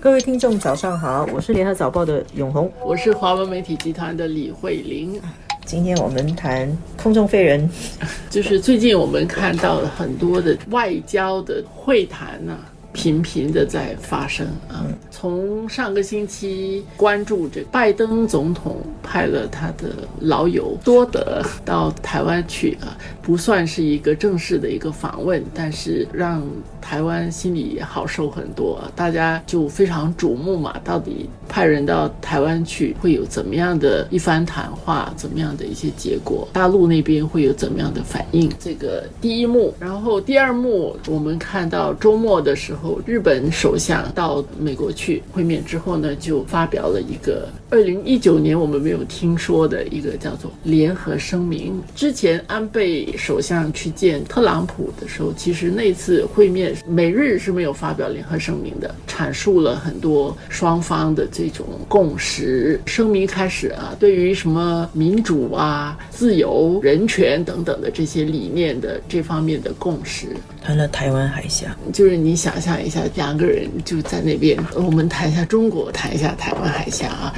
各位听众，早上好，我是联合早报的永红，我是华文媒体集团的李慧玲。今天我们谈空中飞人，就是最近我们看到了很多的外交的会谈呢。频频的在发生啊！从上个星期关注这拜登总统派了他的老友多德到台湾去啊，不算是一个正式的一个访问，但是让台湾心里也好受很多。大家就非常瞩目嘛，到底派人到台湾去会有怎么样的一番谈话，怎么样的一些结果？大陆那边会有怎么样的反应？这个第一幕，然后第二幕，我们看到周末的时候。日本首相到美国去会面之后呢，就发表了一个二零一九年我们没有听说的一个叫做联合声明。之前安倍首相去见特朗普的时候，其实那次会面美日是没有发表联合声明的，阐述了很多双方的这种共识。声明开始啊，对于什么民主啊、自由、人权等等的这些理念的这方面的共识，谈了台湾海峡，就是你想象。一下，两个人就在那边。我们谈一下中国，谈一下台湾海峡啊。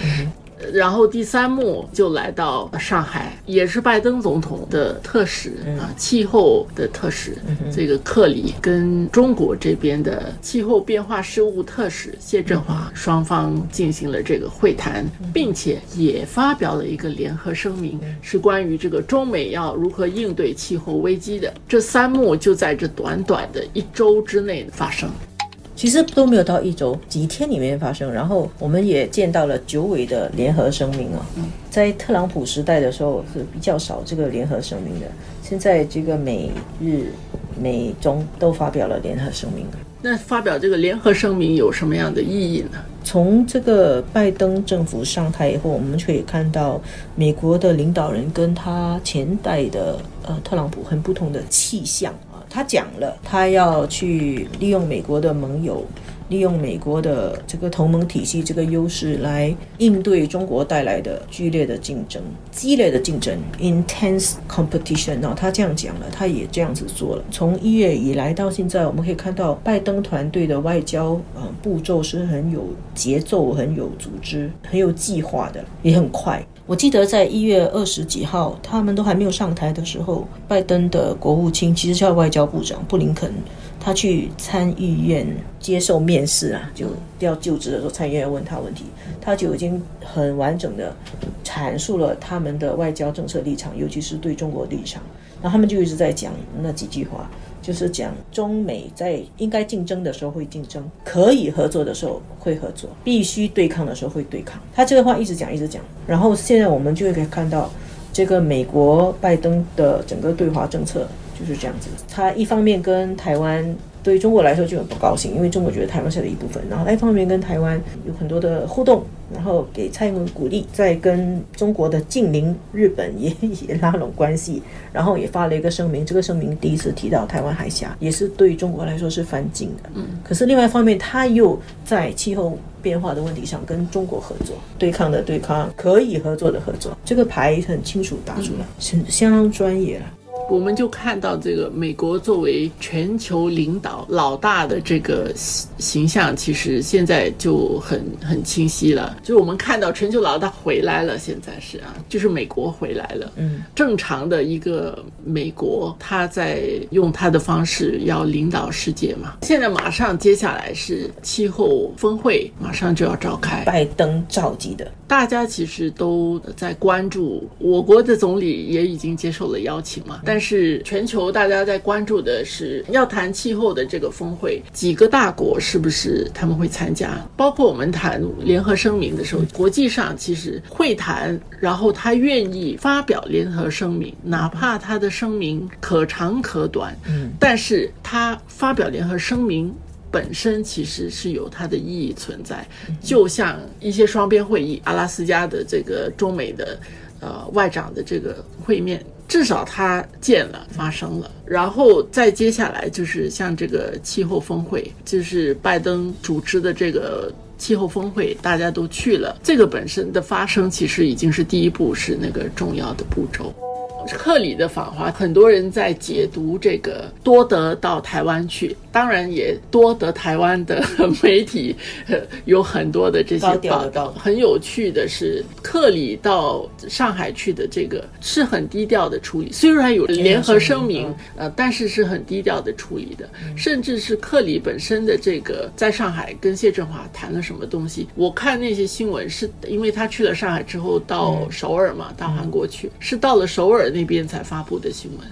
然后第三幕就来到上海，也是拜登总统的特使啊，气候的特使，这个克里跟中国这边的气候变化事务特使谢振华双方进行了这个会谈，并且也发表了一个联合声明，是关于这个中美要如何应对气候危机的。这三幕就在这短短的一周之内发生。其实都没有到一周，几天里面发生。然后我们也见到了九尾的联合声明啊，在特朗普时代的时候是比较少这个联合声明的。现在这个美日美中都发表了联合声明。那发表这个联合声明有什么样的意义呢？从这个拜登政府上台以后，我们可以看到美国的领导人跟他前代的呃特朗普很不同的气象。他讲了，他要去利用美国的盟友，利用美国的这个同盟体系这个优势来应对中国带来的剧烈的竞争、激烈的竞争 （intense competition）。然后，他这样讲了，他也这样子做了。从一月以来到现在，我们可以看到拜登团队的外交呃步骤是很有节奏、很有组织、很有计划的，也很快。我记得在一月二十几号，他们都还没有上台的时候，拜登的国务卿其实叫外交部长布林肯，他去参议院接受面试啊，就要就职的时候，参议院问他问题，他就已经很完整的阐述了他们的外交政策立场，尤其是对中国立场。然后他们就一直在讲那几句话。就是讲中美在应该竞争的时候会竞争，可以合作的时候会合作，必须对抗的时候会对抗。他这个话一直讲一直讲，然后现在我们就可以看到，这个美国拜登的整个对华政策就是这样子。他一方面跟台湾。对于中国来说就很不高兴，因为中国觉得台湾是的一部分，然后他一方面跟台湾有很多的互动，然后给蔡英文鼓励，在跟中国的近邻日本也 也拉拢关系，然后也发了一个声明，这个声明第一次提到台湾海峡，也是对中国来说是反境的。嗯，可是另外一方面，他又在气候变化的问题上跟中国合作，对抗的对抗，可以合作的合作，这个牌很清楚打出来，是相当专业了。我们就看到这个美国作为全球领导老大的这个形象，其实现在就很很清晰了。就是我们看到全球老大回来了，现在是啊，就是美国回来了。嗯，正常的一个美国，他在用他的方式要领导世界嘛。现在马上接下来是气候峰会，马上就要召开，拜登召集的，大家其实都在关注。我国的总理也已经接受了邀请嘛，但是全球大家在关注的是要谈气候的这个峰会，几个大国是不是他们会参加？包括我们谈联合声明的时候，国际上其实会谈，然后他愿意发表联合声明，哪怕他的声明可长可短，嗯，但是他发表联合声明本身其实是有它的意义存在，就像一些双边会议，阿拉斯加的这个中美的呃外长的这个会面。至少他见了，发生了，然后再接下来就是像这个气候峰会，就是拜登主持的这个气候峰会，大家都去了。这个本身的发生，其实已经是第一步，是那个重要的步骤。克里的访华，很多人在解读这个多德到台湾去，当然也多得台湾的 媒体有很多的这些报道。很有趣的是，克里到上海去的这个是很低调的处理，虽然有联合声明，呃，但是是很低调的处理的。甚至是克里本身的这个在上海跟谢振华谈了什么东西，我看那些新闻是因为他去了上海之后到首尔嘛，到韩国去，是到了首尔那边才发布的新闻。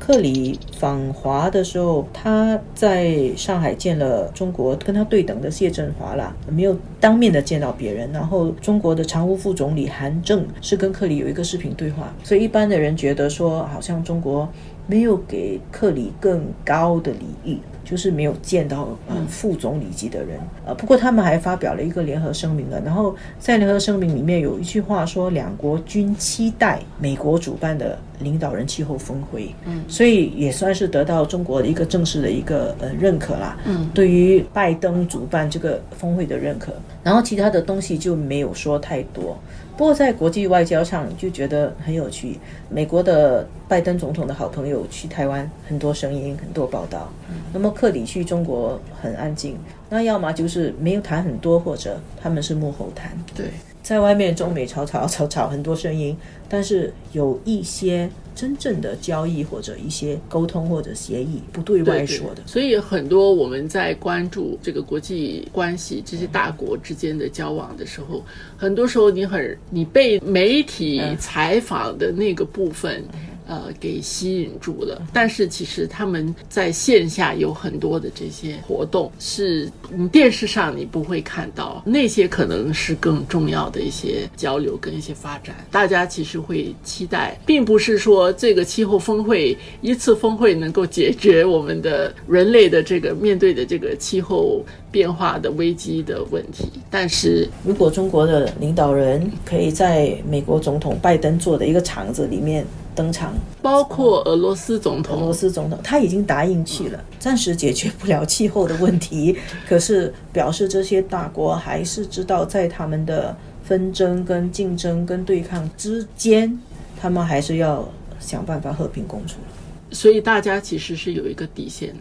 克里访华的时候，他在上海见了中国跟他对等的谢振华啦，没有当面的见到别人。然后中国的常务副总理韩正是跟克里有一个视频对话，所以一般的人觉得说，好像中国没有给克里更高的礼遇。就是没有见到呃副总理级的人，呃，不过他们还发表了一个联合声明了。然后在联合声明里面有一句话说，两国均期待美国主办的领导人气候峰会，嗯，所以也算是得到中国的一个正式的一个呃认可啦，嗯，对于拜登主办这个峰会的认可。然后其他的东西就没有说太多。不过在国际外交上就觉得很有趣。美国的拜登总统的好朋友去台湾，很多声音，很多报道。那么克里去中国很安静，那要么就是没有谈很多，或者他们是幕后谈。对，在外面中美吵吵吵吵很多声音，但是有一些。真正的交易或者一些沟通或者协议不对外说的，所以很多我们在关注这个国际关系这些大国之间的交往的时候，很多时候你很你被媒体采访的那个部分。呃，给吸引住了。但是其实他们在线下有很多的这些活动，是你电视上你不会看到，那些可能是更重要的一些交流跟一些发展。大家其实会期待，并不是说这个气候峰会一次峰会能够解决我们的人类的这个面对的这个气候变化的危机的问题。但是如果中国的领导人可以在美国总统拜登做的一个场子里面。登场，包括俄罗斯总统。俄罗斯总统他已经答应去了，暂时解决不了气候的问题，可是表示这些大国还是知道在他们的纷争、跟竞争、跟对抗之间，他们还是要想办法和平共处。所以大家其实是有一个底线的。